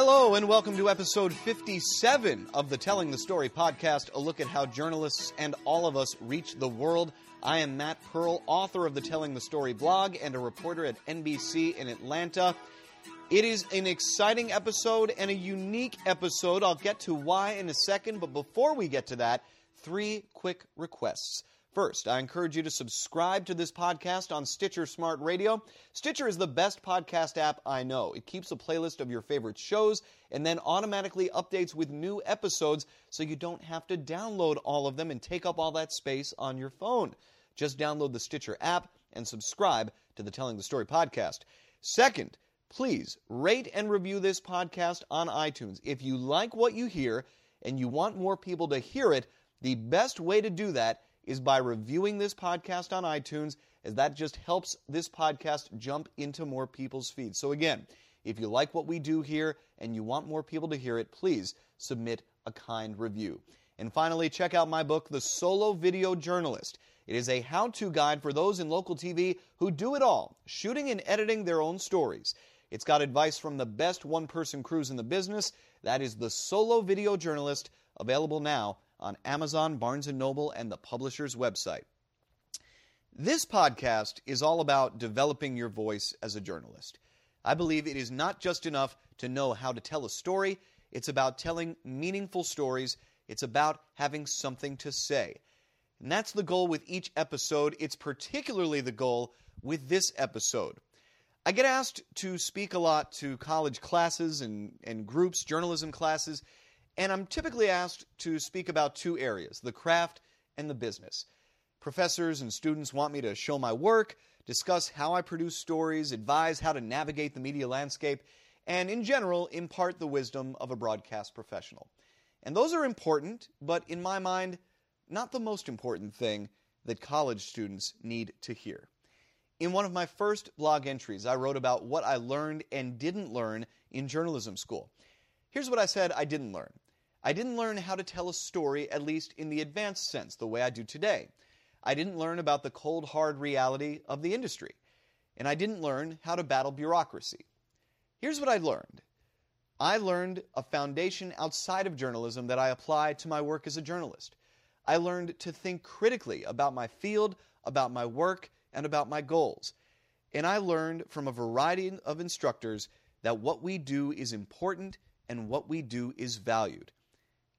Hello, and welcome to episode 57 of the Telling the Story podcast, a look at how journalists and all of us reach the world. I am Matt Pearl, author of the Telling the Story blog and a reporter at NBC in Atlanta. It is an exciting episode and a unique episode. I'll get to why in a second, but before we get to that, three quick requests. First, I encourage you to subscribe to this podcast on Stitcher Smart Radio. Stitcher is the best podcast app I know. It keeps a playlist of your favorite shows and then automatically updates with new episodes so you don't have to download all of them and take up all that space on your phone. Just download the Stitcher app and subscribe to the Telling the Story podcast. Second, please rate and review this podcast on iTunes. If you like what you hear and you want more people to hear it, the best way to do that is by reviewing this podcast on iTunes, as that just helps this podcast jump into more people's feeds. So, again, if you like what we do here and you want more people to hear it, please submit a kind review. And finally, check out my book, The Solo Video Journalist. It is a how to guide for those in local TV who do it all, shooting and editing their own stories. It's got advice from the best one person crews in the business. That is The Solo Video Journalist, available now on Amazon, Barnes & Noble, and the publisher's website. This podcast is all about developing your voice as a journalist. I believe it is not just enough to know how to tell a story, it's about telling meaningful stories, it's about having something to say. And that's the goal with each episode. It's particularly the goal with this episode. I get asked to speak a lot to college classes and, and groups, journalism classes, and I'm typically asked to speak about two areas the craft and the business. Professors and students want me to show my work, discuss how I produce stories, advise how to navigate the media landscape, and in general, impart the wisdom of a broadcast professional. And those are important, but in my mind, not the most important thing that college students need to hear. In one of my first blog entries, I wrote about what I learned and didn't learn in journalism school. Here's what I said I didn't learn. I didn't learn how to tell a story, at least in the advanced sense, the way I do today. I didn't learn about the cold, hard reality of the industry. And I didn't learn how to battle bureaucracy. Here's what I learned I learned a foundation outside of journalism that I apply to my work as a journalist. I learned to think critically about my field, about my work, and about my goals. And I learned from a variety of instructors that what we do is important and what we do is valued.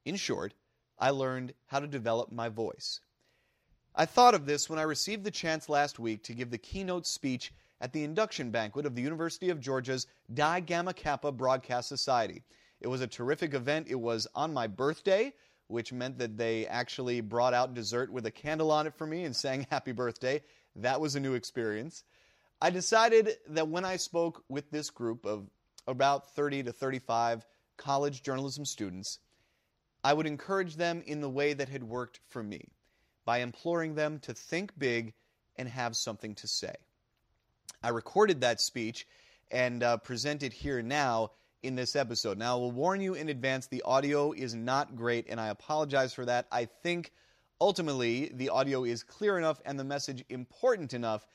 In short, I learned how to develop my voice. I thought of this when I received the chance last week to give the keynote speech at the induction banquet of the University of Georgia's Di Gamma Kappa Broadcast Society. It was a terrific event. It was on my birthday, which meant that they actually brought out dessert with a candle on it for me and sang happy birthday. That was a new experience. I decided that when I spoke with this group of about 30 to 35 college journalism students, I would encourage them in the way that had worked for me by imploring them to think big and have something to say. I recorded that speech and uh, present it here now in this episode. Now, I will warn you in advance the audio is not great, and I apologize for that. I think ultimately the audio is clear enough and the message important enough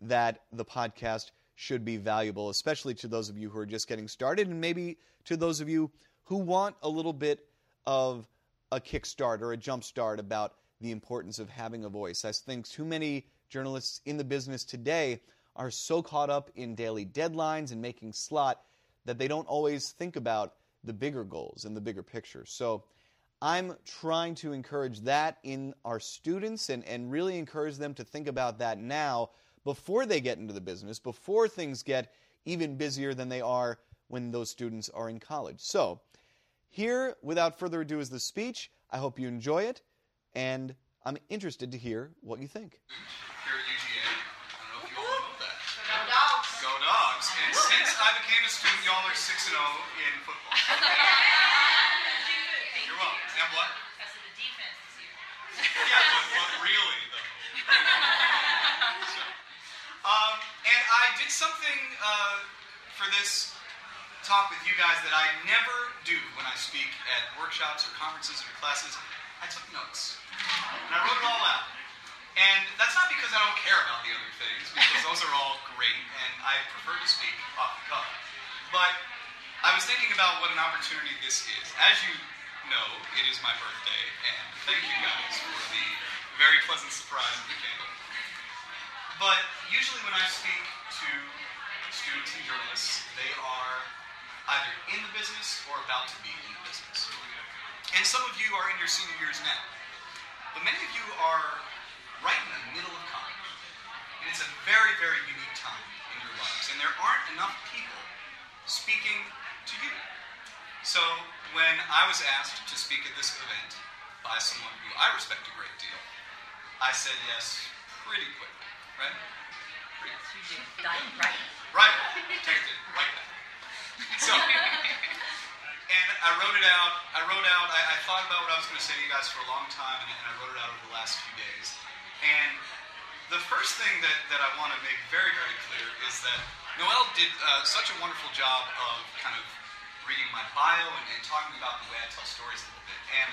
that the podcast should be valuable, especially to those of you who are just getting started, and maybe to those of you who want a little bit of a kickstart or a jumpstart about the importance of having a voice. I think too many journalists in the business today are so caught up in daily deadlines and making slot that they don't always think about the bigger goals and the bigger picture. So I'm trying to encourage that in our students and, and really encourage them to think about that now before they get into the business, before things get even busier than they are when those students are in college. So here, without further ado, is the speech. I hope you enjoy it, and I'm interested to hear what you think. Here at UGA, I don't know if you all know that. Go dogs! Go dogs! And since I became a student, y'all are 6 0 in football. You're welcome. And what? Because of the defense this year. Yeah, but, but really, though. So, um, and I did something uh, for this talk with you guys that I never do when I speak at workshops or conferences or classes. I took notes. And I wrote it all out. And that's not because I don't care about the other things, because those are all great, and I prefer to speak off the cuff. But I was thinking about what an opportunity this is. As you know, it is my birthday, and thank you guys for the very pleasant surprise of the cake. But usually when I speak to students and journalists, they are either in the business or about to be in the business. And some of you are in your senior years now. But many of you are right in the middle of college. And it's a very, very unique time in your lives. And there aren't enough people speaking to you. So when I was asked to speak at this event by someone who I respect a great deal, I said yes pretty quickly, right? Pretty You did. Right. Right. Text it right back. So, and I wrote it out. I wrote out. I, I thought about what I was going to say to you guys for a long time, and, and I wrote it out over the last few days. And the first thing that, that I want to make very, very clear is that Noel did uh, such a wonderful job of kind of reading my bio and, and talking about the way I tell stories a little bit. And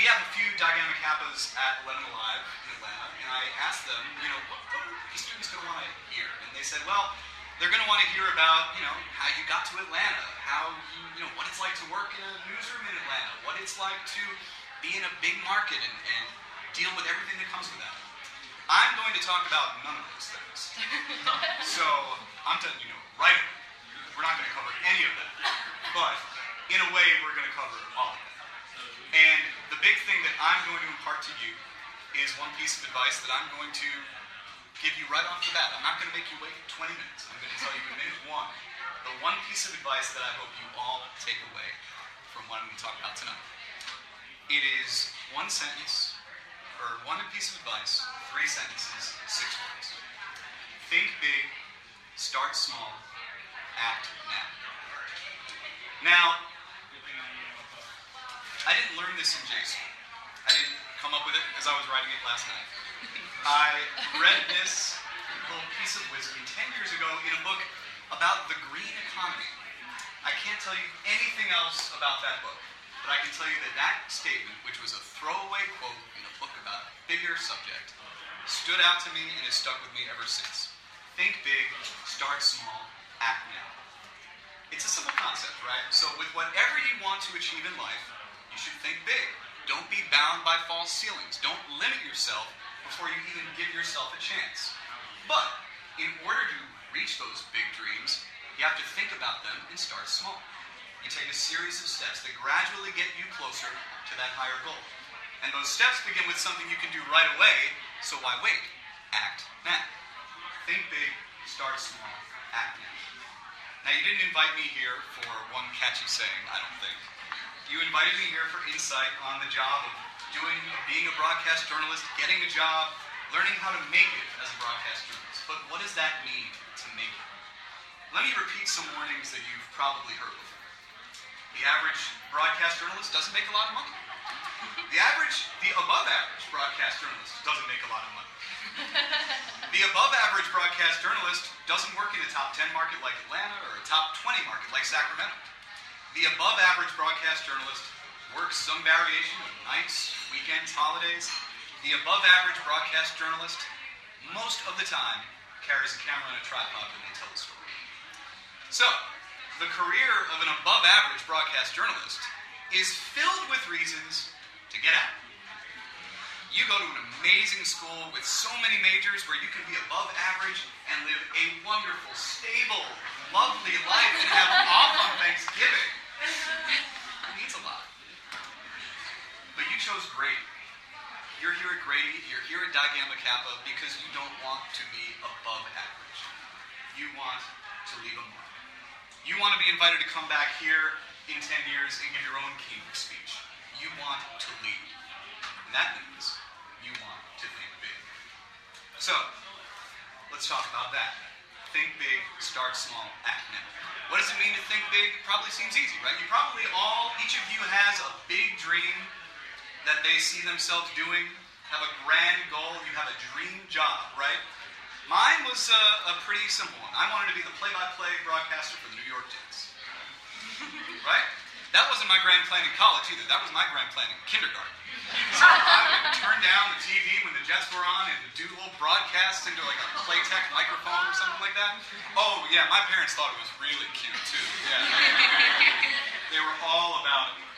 we have a few Di Gamma Kappas at 11 Alive in Atlanta, and I asked them, you know, what, what are the students going to want to hear? And they said, well, they're going to want to hear about, you know, how you got to Atlanta, how you, you know, what it's like to work in a newsroom in Atlanta, what it's like to be in a big market and, and deal with everything that comes with that. I'm going to talk about none of those things. so I'm telling you, know, right we're not going to cover any of that. But in a way, we're going to cover all of that. And the big thing that I'm going to impart to you is one piece of advice that I'm going to give you right off the bat. I'm not going to make you wait 20 minutes. I'm going to tell you in minute one the one piece of advice that I hope you all take away from what I'm going to talk about tonight. It is one sentence, or one piece of advice, three sentences, six words. Think big, start small, act now. Now, I didn't learn this in J. I didn't come up with it because I was writing it last night. I read this little piece of wisdom 10 years ago in a book about the green economy. I can't tell you anything else about that book, but I can tell you that that statement, which was a throwaway quote in a book about a bigger subject, stood out to me and has stuck with me ever since. Think big, start small, act now. It's a simple concept, right? So, with whatever you want to achieve in life, you should think big. Don't be bound by false ceilings. Don't limit yourself before you even give yourself a chance. But in order to reach those big dreams, you have to think about them and start small. You take a series of steps that gradually get you closer to that higher goal. And those steps begin with something you can do right away, so why wait? Act now. Think big, start small, act now. Now, you didn't invite me here for one catchy saying, I don't think. You invited me here for insight on the job of doing, being a broadcast journalist, getting a job, learning how to make it as a broadcast journalist. But what does that mean to make it? Let me repeat some warnings that you've probably heard before. The average broadcast journalist doesn't make a lot of money. The average, the above average broadcast journalist doesn't make a lot of money. The above average broadcast journalist doesn't work in a top 10 market like Atlanta or a top 20 market like Sacramento. The above average broadcast journalist works some variation of nights, weekends, holidays. The above average broadcast journalist, most of the time, carries a camera and a tripod when they tell the story. So, the career of an above average broadcast journalist is filled with reasons to get out. You go to an amazing school with so many majors where you can be above average and live a wonderful, stable, lovely life and have off on Thanksgiving. It means a lot. But you chose Grady. You're here at Grady, you're here at Di Gamma Kappa because you don't want to be above average. You want to leave a mark. You want to be invited to come back here in 10 years and give your own keynote speech. You want to lead. And that means you want to think big. So, let's talk about that. Think big, start small, act now. What does it mean to think big? Probably seems easy, right? You probably all, each of you has a big dream that they see themselves doing, have a grand goal, you have a dream job, right? Mine was a, a pretty simple one. I wanted to be the play by play broadcaster for the New York Jets. right? That wasn't my grand plan in college either. That was my grand plan in kindergarten. So I would turn down the TV when the Jets were on and do little broadcasts into like a Playtech microphone or something like that. Oh yeah, my parents thought it was really cute too. Yeah. they were all about it.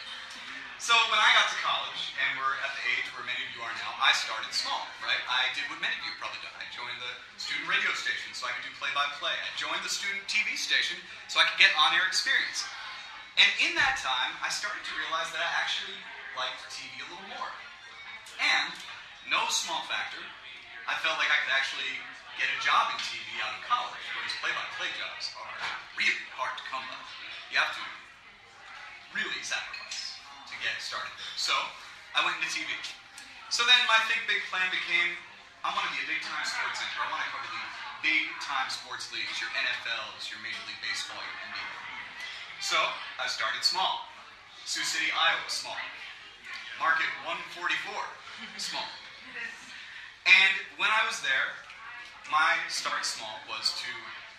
So when I got to college, and we're at the age where many of you are now, I started small, right? I did what many of you probably done. I joined the student radio station so I could do play-by-play. I joined the student TV station so I could get on-air experience. And in that time, I started to realize that I actually liked TV a little more. And, no small factor, I felt like I could actually get a job in TV out of college, where these play-by-play jobs are really hard to come by. You have to really sacrifice to get started. So I went into TV. So then my think big plan became I want to be a big time sports anchor. I want to cover the big time sports leagues, your NFLs, your Major League Baseball, your NBA. So I started small. Sioux City, Iowa, small. Market 144, small. And when I was there, my start small was to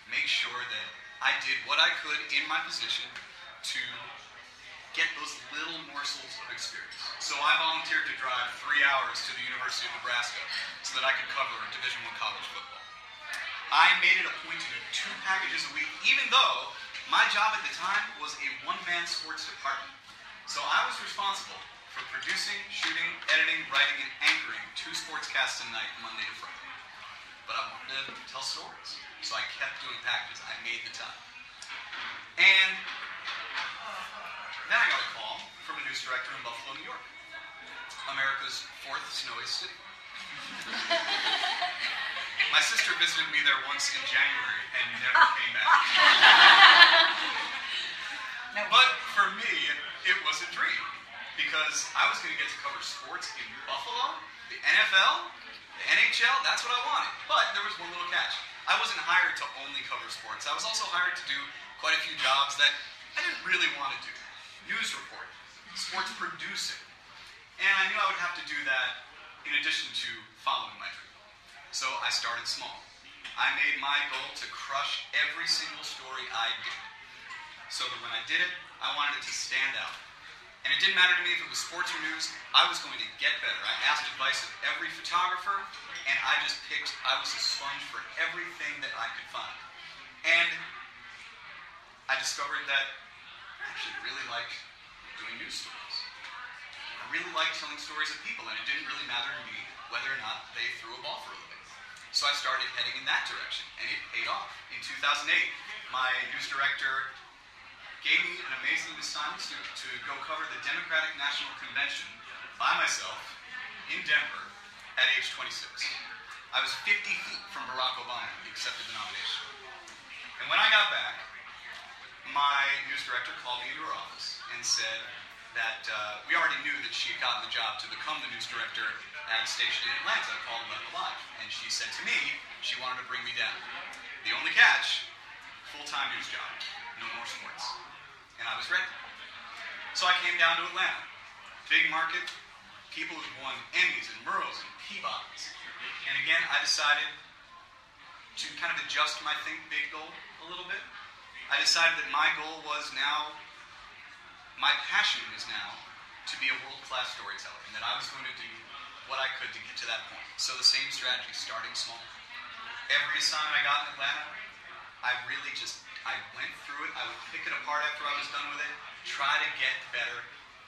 make sure that I did what I could in my position to get those little morsels of experience. So I volunteered to drive three hours to the University of Nebraska so that I could cover Division One college football. I made it a point to do two packages a week, even though my job at the time was a one-man sports department. So I was responsible for producing, shooting, editing, writing, and anchoring two sportscasts a night, Monday to Friday. But I wanted to tell stories, so I kept doing packages. I made the time. And then I got a call from a news director in Buffalo, New York, America's fourth snowiest city. My sister visited me there once in January and never ah. came back. But for me, it was a dream because I was going to get to cover sports in Buffalo, the NFL, the NHL. That's what I wanted. But there was one little catch. I wasn't hired to only cover sports. I was also hired to do quite a few jobs that I didn't really want to do news reporting, sports producing. And I knew I would have to do that in addition to following my dream. So I started small. I made my goal to crush every single story I did. So that when I did it, I wanted it to stand out. And it didn't matter to me if it was sports or news, I was going to get better. I asked advice of every photographer, and I just picked, I was a sponge for everything that I could find. And I discovered that actually really liked doing news stories. I really liked telling stories of people, and it didn't really matter to me whether or not they threw a ball for a living. So I started heading in that direction, and it paid off. In 2008, my news director gave me an amazing assignment to, to go cover the Democratic National Convention by myself in Denver at age 26. I was 50 feet from Barack Obama when he accepted the nomination. And when I got back, my news director called me into her office and said that uh, we already knew that she had gotten the job to become the news director at a station in Atlanta called 11 Alive. And she said to me she wanted to bring me down. The only catch, full-time news job, no more sports. And I was ready. So I came down to Atlanta. Big market, people who've won Emmys and Murrows and Peabodys. And again, I decided to kind of adjust my think big goal a little bit. I decided that my goal was now, my passion is now to be a world class storyteller, and that I was going to do what I could to get to that point. So the same strategy, starting small. Every assignment I got in Atlanta, I really just, I went through it. I would pick it apart after I was done with it, try to get better,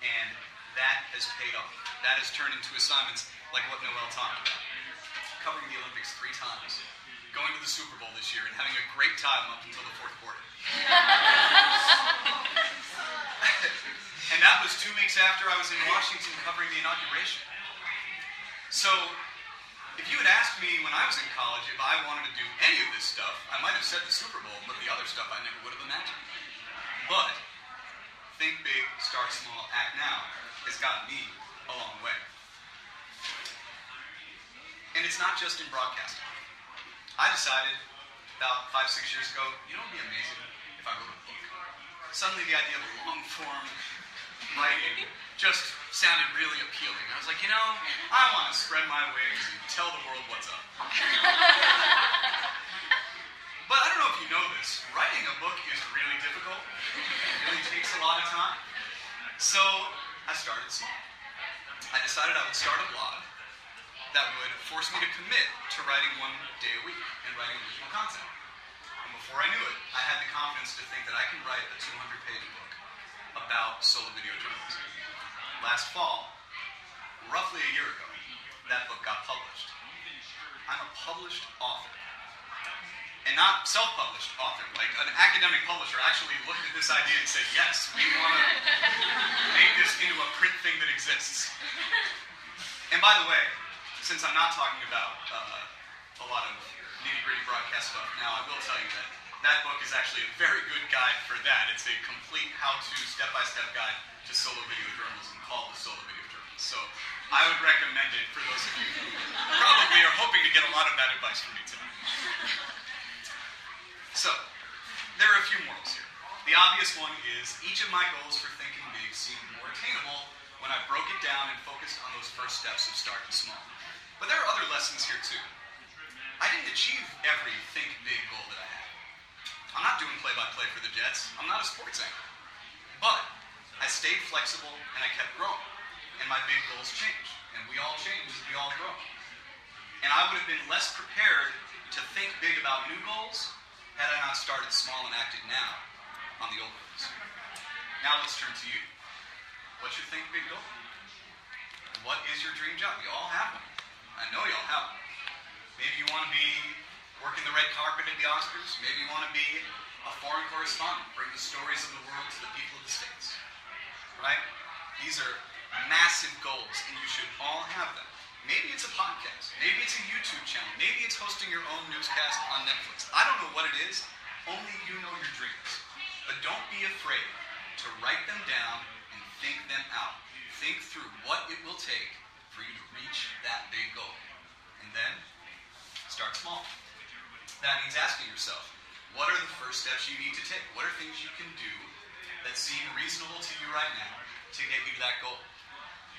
and that has paid off. That has turned into assignments like what Noel talked about. Covering the Olympics three times, going to the Super Bowl this year, and having a great time up until the fourth quarter. and that was two weeks after I was in Washington covering the inauguration. So, if you had asked me when I was in college if I wanted to do any of this stuff, I might have said the Super Bowl, but the other stuff I never would have imagined. But think big, start small, act now has gotten me a long way. And it's not just in broadcasting. I decided about five, six years ago, you know what would be amazing if I wrote a book? Suddenly the idea of long form writing just sounded really appealing. I was like, you know, I want to spread my wings and tell the world what's up. but I don't know if you know this. Writing a book is really difficult. It really takes a lot of time. So I started small. I decided I would start a blog that would force me to commit to writing one day a week and writing original content. And before I knew it, I had the confidence to think that I can write a 200 page book about solo video journalism. Last fall, roughly a year ago, that book got published. I'm a published author. And not self published author. Like an academic publisher actually looked at this idea and said, yes, we want to make this into a print thing that exists. And by the way, since I'm not talking about uh, a lot of nitty gritty broadcast stuff now, I will tell you that that book is actually a very good guide for that. It's a complete how to step by step guide to solo video journalism called The Solo Video Journalist. So I would recommend it for those of you who probably are hoping to get a lot of that advice from me tonight. So, there are a few morals here. The obvious one is each of my goals for thinking big seemed more attainable when I broke it down and focused on those first steps of starting small. But there are other lessons here too. I didn't achieve every think big goal that I had. I'm not doing play by play for the Jets. I'm not a sports anchor. But I stayed flexible and I kept growing. And my big goals changed. And we all change we all grow. And I would have been less prepared to think big about new goals had I not started small and acted now on the old goals. Now let's turn to you. What's your think big goal? What is your dream job? We all have one. I know y'all have one. Maybe you want to be working the red carpet at the Oscars. Maybe you want to be a foreign correspondent, bring the stories of the world to the people of the States. Right? These are massive goals, and you should all have them. Maybe it's a podcast. Maybe it's a YouTube channel. Maybe it's hosting your own newscast on Netflix. I don't know what it is. Only you know your dreams. But don't be afraid to write them down and think them out. Think through what it will take for you to reach that big goal. And then start small. That means asking yourself, what are the first steps you need to take? What are things you can do that seem reasonable to you right now to get you to that goal?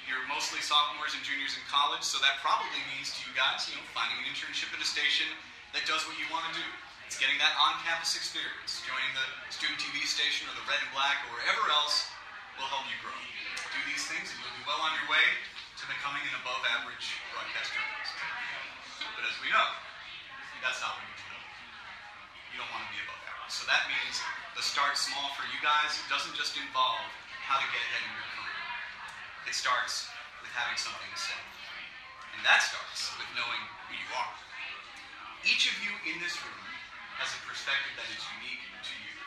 You're mostly sophomores and juniors in college, so that probably means to you guys, you know, finding an internship at a station that does what you want to do. It's getting that on-campus experience, joining the student TV station or the Red and Black or wherever else will help you grow. Do these things and you'll be well on your way to becoming an above-average broadcast journalist. But as we know, that's not what you do. You don't want to be above average. So that means the start small for you guys doesn't just involve how to get ahead in your career. It starts with having something to say. And that starts with knowing who you are. Each of you in this room has a perspective that is unique to you.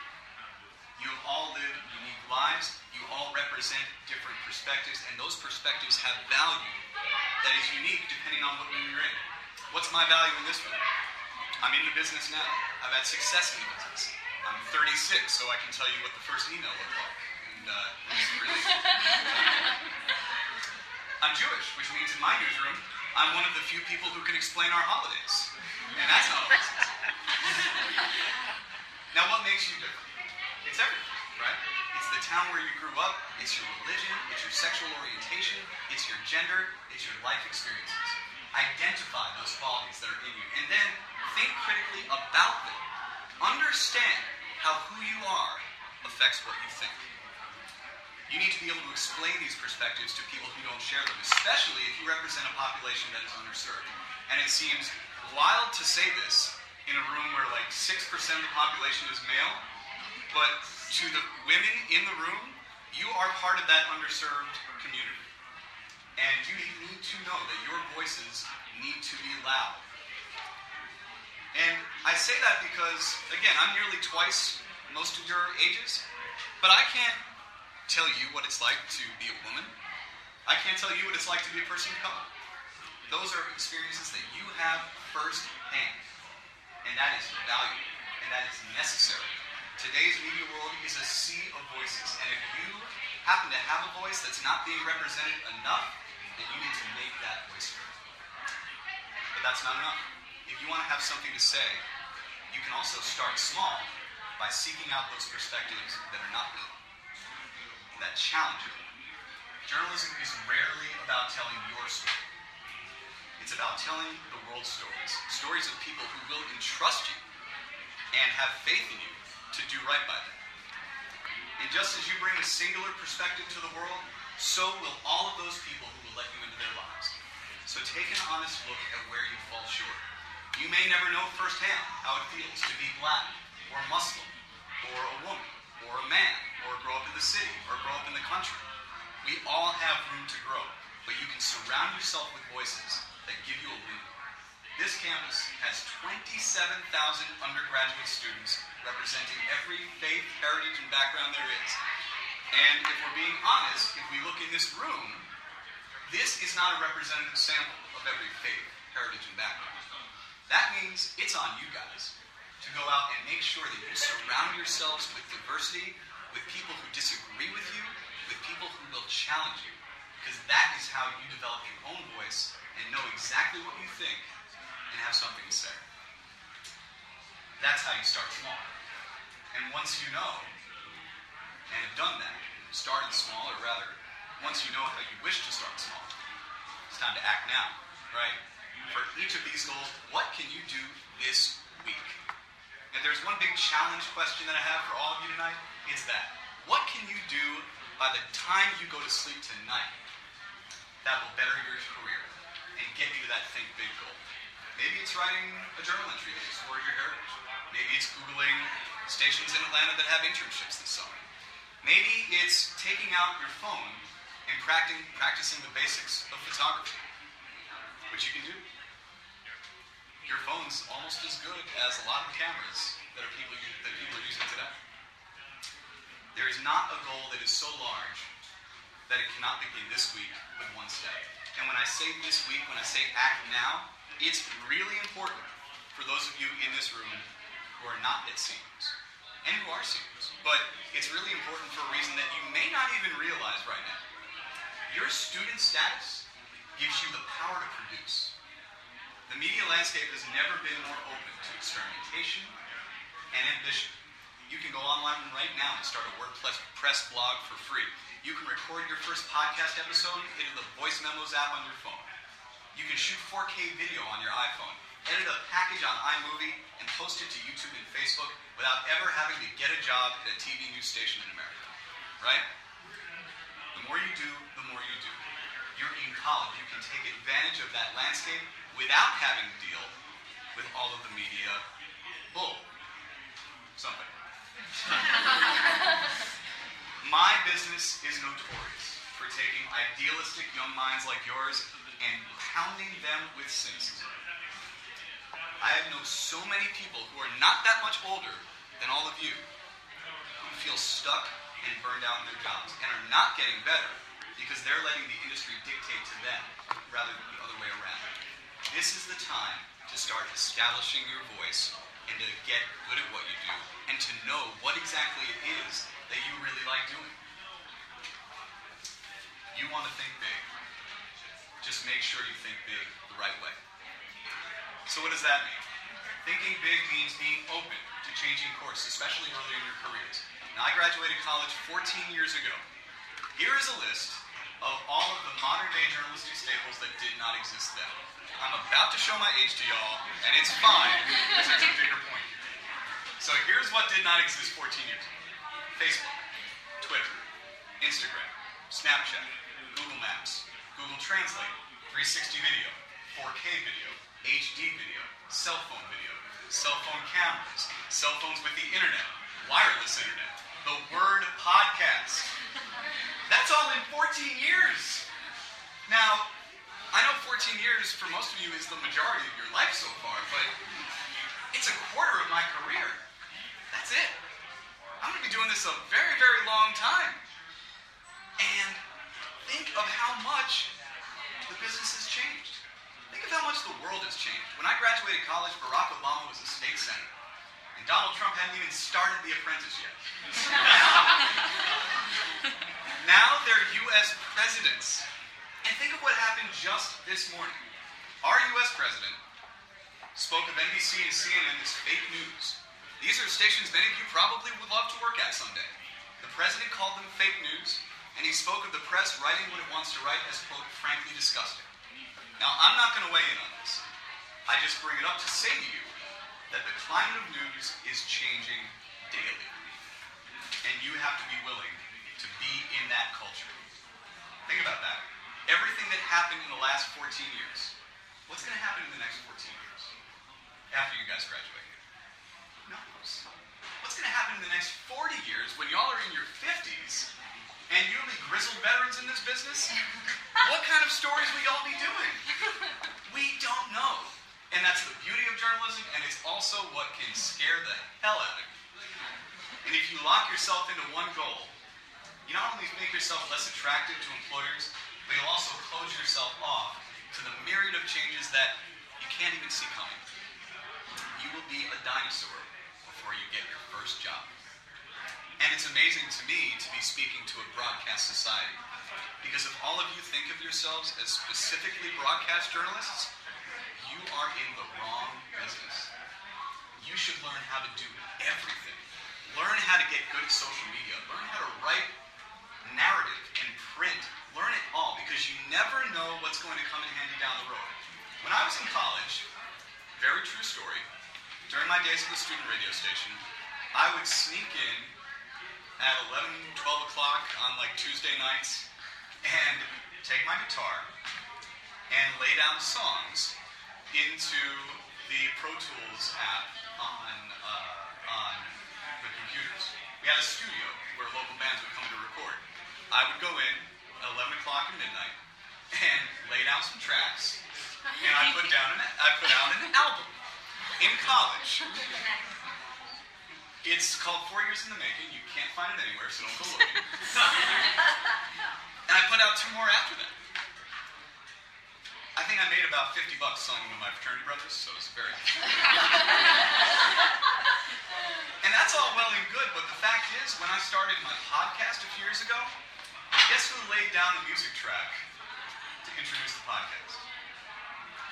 You all live unique lives. You all represent different perspectives, and those perspectives have value that is unique depending on what room you're in. What's my value in this room? I'm in the business now. I've had success in the business. I'm 36, so I can tell you what the first email looked like. And uh, really. I'm Jewish, which means in my newsroom, I'm one of the few people who can explain our holidays. And that's not easy. Now, what makes you different? It's everything, right? It's the town where you grew up, it's your religion, it's your sexual orientation, it's your gender, it's your life experiences. Identify those qualities that are in you, and then think critically about them. Understand how who you are affects what you think. You need to be able to explain these perspectives to people who don't share them, especially if you represent a population that is underserved. And it seems wild to say this in a room where like 6% of the population is male, but to the women in the room, you are part of that underserved community. And you need to know that your voices need to be loud. And I say that because, again, I'm nearly twice most of your ages, but I can't tell you what it's like to be a woman. I can't tell you what it's like to be a person of color. Those are experiences that you have firsthand. And that is valuable, and that is necessary. Today's media world is a sea of voices, and if you happen to have a voice that's not being represented enough, then you need to make that voice heard. But that's not enough. If you want to have something to say, you can also start small by seeking out those perspectives that are not good, that challenge you. Journalism is rarely about telling your story. It's about telling the world's stories. Stories of people who will entrust you and have faith in you to do right by them. And just as you bring a singular perspective to the world, so will all of those people who will let you into their lives. So take an honest look at where you fall short. You may never know firsthand how it feels to be black, or Muslim, or a woman, or a man, or grow up in the city, or grow up in the country. We all have room to grow, but you can surround yourself with voices that give you a window. This campus has 27,000 undergraduate students representing every faith, heritage, and background there is. And if we're being honest, if we look in this room, this is not a representative sample of every faith, heritage, and background. That means it's on you guys to go out and make sure that you surround yourselves with diversity, with people who disagree with you, with people who will challenge you. Because that is how you develop your own voice and know exactly what you think and have something to say. That's how you start small. And once you know and have done that, started small, or rather, once you know how you wish to start small, it's time to act now, right? For each of these goals, what can you do this week? And there's one big challenge question that I have for all of you tonight. It's that. What can you do by the time you go to sleep tonight that will better your career and get you to that think big goal? Maybe it's writing a journal entry explores your heritage. Maybe it's Googling stations in Atlanta that have internships this summer. Maybe it's taking out your phone and practicing, practicing the basics of photography, which you can do. Your phone's almost as good as a lot of cameras that, are people, that people are using today. There is not a goal that is so large that it cannot begin this week with one step. And when I say this week, when I say act now, it's really important for those of you in this room who are not yet seniors and who are seniors. But it's really important for a reason that you may not even realize right now. Your student status gives you the power to produce. The media landscape has never been more open to experimentation and ambition. You can go online right now and start a WordPress press blog for free. You can record your first podcast episode into the voice memos app on your phone. You can shoot 4K video on your iPhone, edit a package on iMovie, and post it to YouTube and Facebook without ever having to get a job at a TV news station in America. Right? The more you do, the more you do. You're in college. You can take advantage of that landscape without having to deal with all of the media bull. Something. My business is notorious for taking idealistic young minds like yours and pounding them with cynicism. I have known so many people who are not that much older than all of you who feel stuck and burned out in their jobs and are not getting better because they're letting the industry dictate to them rather than the other way around. This is the time to start establishing your voice and to get good at what you do and to know what exactly it is that you really like doing. You want to think big. Just make sure you think big the right way. So, what does that mean? Thinking big means being open to changing course, especially early in your careers. Now, I graduated college 14 years ago. Here is a list of all of the modern day journalistic staples that did not exist then. I'm about to show my age to y'all, and it's fine because there's a bigger point. So, here's what did not exist 14 years ago Facebook, Twitter, Instagram, Snapchat, Google Maps, Google Translate, 360 video, 4K video, HD video, cell phone video, cell phone cameras, cell phones with the internet, wireless internet, the word podcast. That's all in 14 years. Now, I know 14 years for most of you is the majority of your life so far, but it's a quarter of my career. That's it. I'm going to be doing this a very, very long time. And think of how much the business has changed. Think of how much the world has changed. When I graduated college, Barack Obama was a state senator. And Donald Trump hadn't even started The Apprentice yet. now they're U.S. presidents. And think of what happened just this morning. Our U.S. president spoke of NBC and CNN as fake news. These are stations many of you probably would love to work at someday. The president called them fake news, and he spoke of the press writing what it wants to write as, quote, frankly disgusting. Now, I'm not going to weigh in on this. I just bring it up to say to you that the climate of news is changing daily. And you have to be willing to be in that culture. Think about that. Everything that happened in the last 14 years, what's going to happen in the next 14 years after you guys graduate? No what's going to happen in the next 40 years when y'all are in your 50s and you'll be grizzled veterans in this business? What kind of stories will y'all be doing? We don't know. And that's the beauty of journalism, and it's also what can scare the hell out of you. And if you lock yourself into one goal, you not only make yourself less attractive to employers, but you'll also close yourself off to the myriad of changes that you can't even see coming. You will be a dinosaur before you get your first job. And it's amazing to me to be speaking to a broadcast society. Because if all of you think of yourselves as specifically broadcast journalists, are in the wrong business. You should learn how to do everything. Learn how to get good at social media. Learn how to write narrative and print. Learn it all because you never know what's going to come in handy down the road. When I was in college, very true story, during my days at the student radio station, I would sneak in at 11, 12 o'clock on like Tuesday nights and take my guitar and lay down songs into the Pro Tools app on, uh, on the computers. We had a studio where local bands would come to record. I would go in at 11 o'clock at midnight and lay down some tracks, and I put down an, I put out an album in college. It's called Four Years in the Making. You can't find it anywhere, so don't go looking. and I put out two more after that. I think I made about 50 bucks selling to my fraternity brothers, so it's very. and that's all well and good, but the fact is, when I started my podcast a few years ago, guess who laid down the music track to introduce the podcast?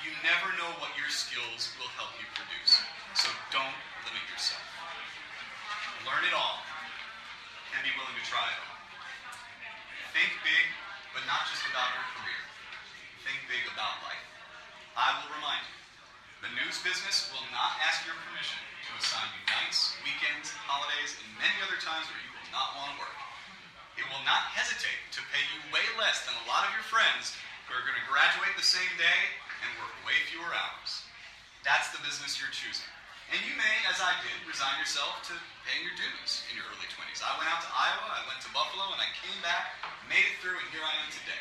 You never know what your skills will help you produce, so don't limit yourself. Learn it all and be willing to try it all. Think big, business will not ask your permission to assign you nights, weekends, holidays, and many other times where you will not want to work. It will not hesitate to pay you way less than a lot of your friends who are going to graduate the same day and work way fewer hours. That's the business you're choosing. And you may, as I did, resign yourself to paying your dues in your early 20s. I went out to Iowa, I went to Buffalo, and I came back, made it through, and here I am today.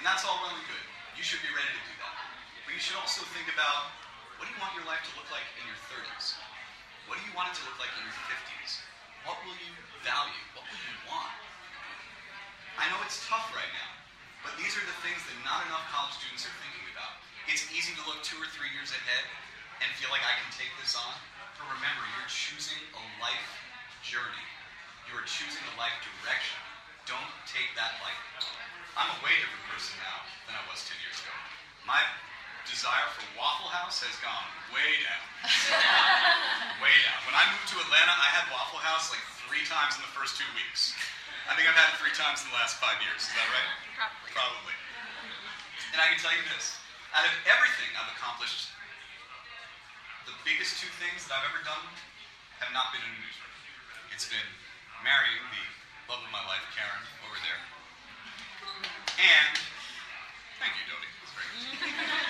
And that's all well and good. You should be ready to do that. But you should also think about what do you want your life to look like in your 30s? What do you want it to look like in your 50s? What will you value? What will you want? I know it's tough right now, but these are the things that not enough college students are thinking about. It's easy to look two or three years ahead and feel like I can take this on. But remember, you're choosing a life journey. You are choosing a life direction. Don't take that lightly. I'm a way different person now than I was 10 years ago. My desire for Waffle House has gone way down. way down. When I moved to Atlanta, I had Waffle House like three times in the first two weeks. I think I've had it three times in the last five years. Is that right? Probably. Probably. And I can tell you this out of everything I've accomplished, the biggest two things that I've ever done have not been in a newsroom. It's been marrying the love of my life, Karen, over there. And, thank you, Dodie. That's very good.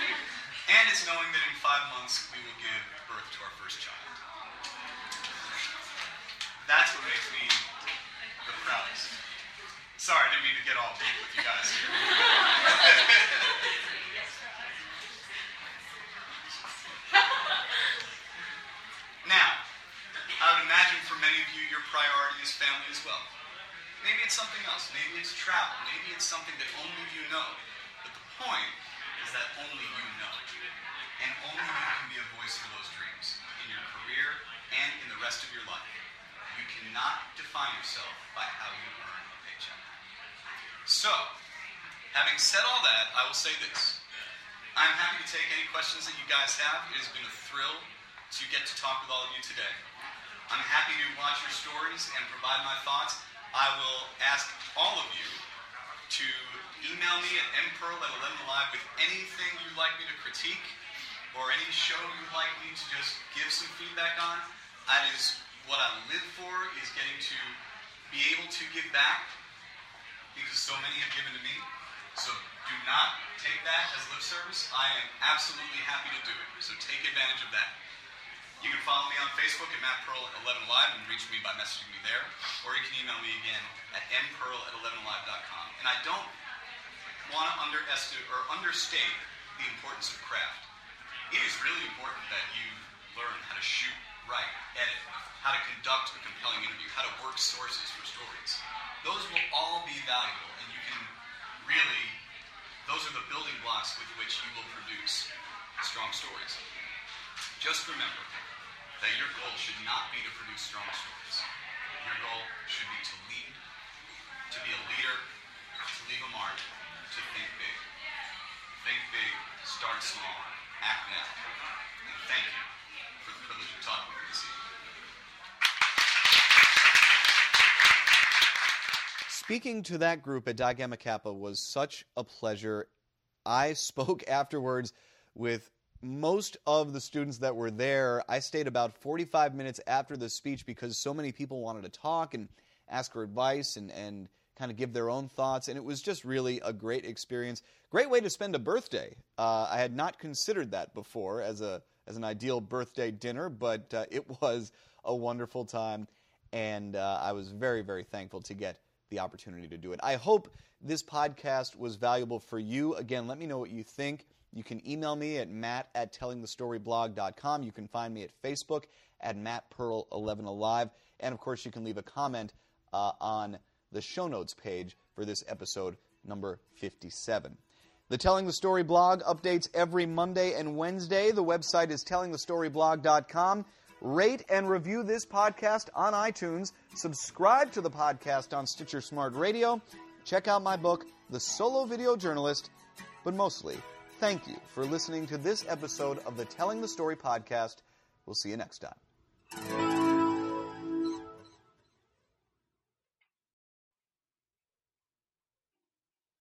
and it's knowing that in five months we will give birth to our first child. That's what makes me the proudest. Sorry, I didn't mean to get all deep with you guys now, I would imagine for many of you, your priority is family as well. Maybe it's something else. Maybe it's travel. Maybe it's something that only you know. But the point is that only you know. And only you can be a voice for those dreams in your career and in the rest of your life. You cannot define yourself by how you earn a paycheck. So, having said all that, I will say this. I'm happy to take any questions that you guys have. It has been a thrill to get to talk with all of you today. I'm happy to watch your stories and provide my thoughts. I will ask all of you to email me at mpearl at 11 Alive with anything you'd like me to critique or any show you'd like me to just give some feedback on. That is what I live for, is getting to be able to give back because so many have given to me. So do not take that as lip service. I am absolutely happy to do it. So take advantage of that. You can follow me on Facebook at Matt Pearl at 11 Alive and reach me by messaging me there, or you can email me again at mpearl at 11alive.com. And I don't want to underestimate or understate the importance of craft. It is really important that you learn how to shoot, write, edit, how to conduct a compelling interview, how to work sources for stories. Those will all be valuable, and you can really, those are the building blocks with which you will produce strong stories. Just remember that your goal should not be to produce strong stories. Your goal should be to lead, to be a leader, to leave a mark, to think big. Think big, start small, act now. And thank you for the privilege of talking with you this evening. Speaking to that group at Di Gamma Kappa was such a pleasure. I spoke afterwards with most of the students that were there. I stayed about 45 minutes after the speech because so many people wanted to talk and ask for advice and, and kind of give their own thoughts. And it was just really a great experience. Great way to spend a birthday. Uh, I had not considered that before as, a, as an ideal birthday dinner, but uh, it was a wonderful time. And uh, I was very, very thankful to get the opportunity to do it. I hope this podcast was valuable for you. Again, let me know what you think. You can email me at matt at tellingthestoryblog.com. You can find me at Facebook at mattpearl11alive. And of course, you can leave a comment uh, on the show notes page for this episode number 57. The Telling the Story blog updates every Monday and Wednesday. The website is tellingthestoryblog.com. Rate and review this podcast on iTunes. Subscribe to the podcast on Stitcher Smart Radio. Check out my book, The Solo Video Journalist. But mostly, thank you for listening to this episode of the Telling the Story podcast. We'll see you next time.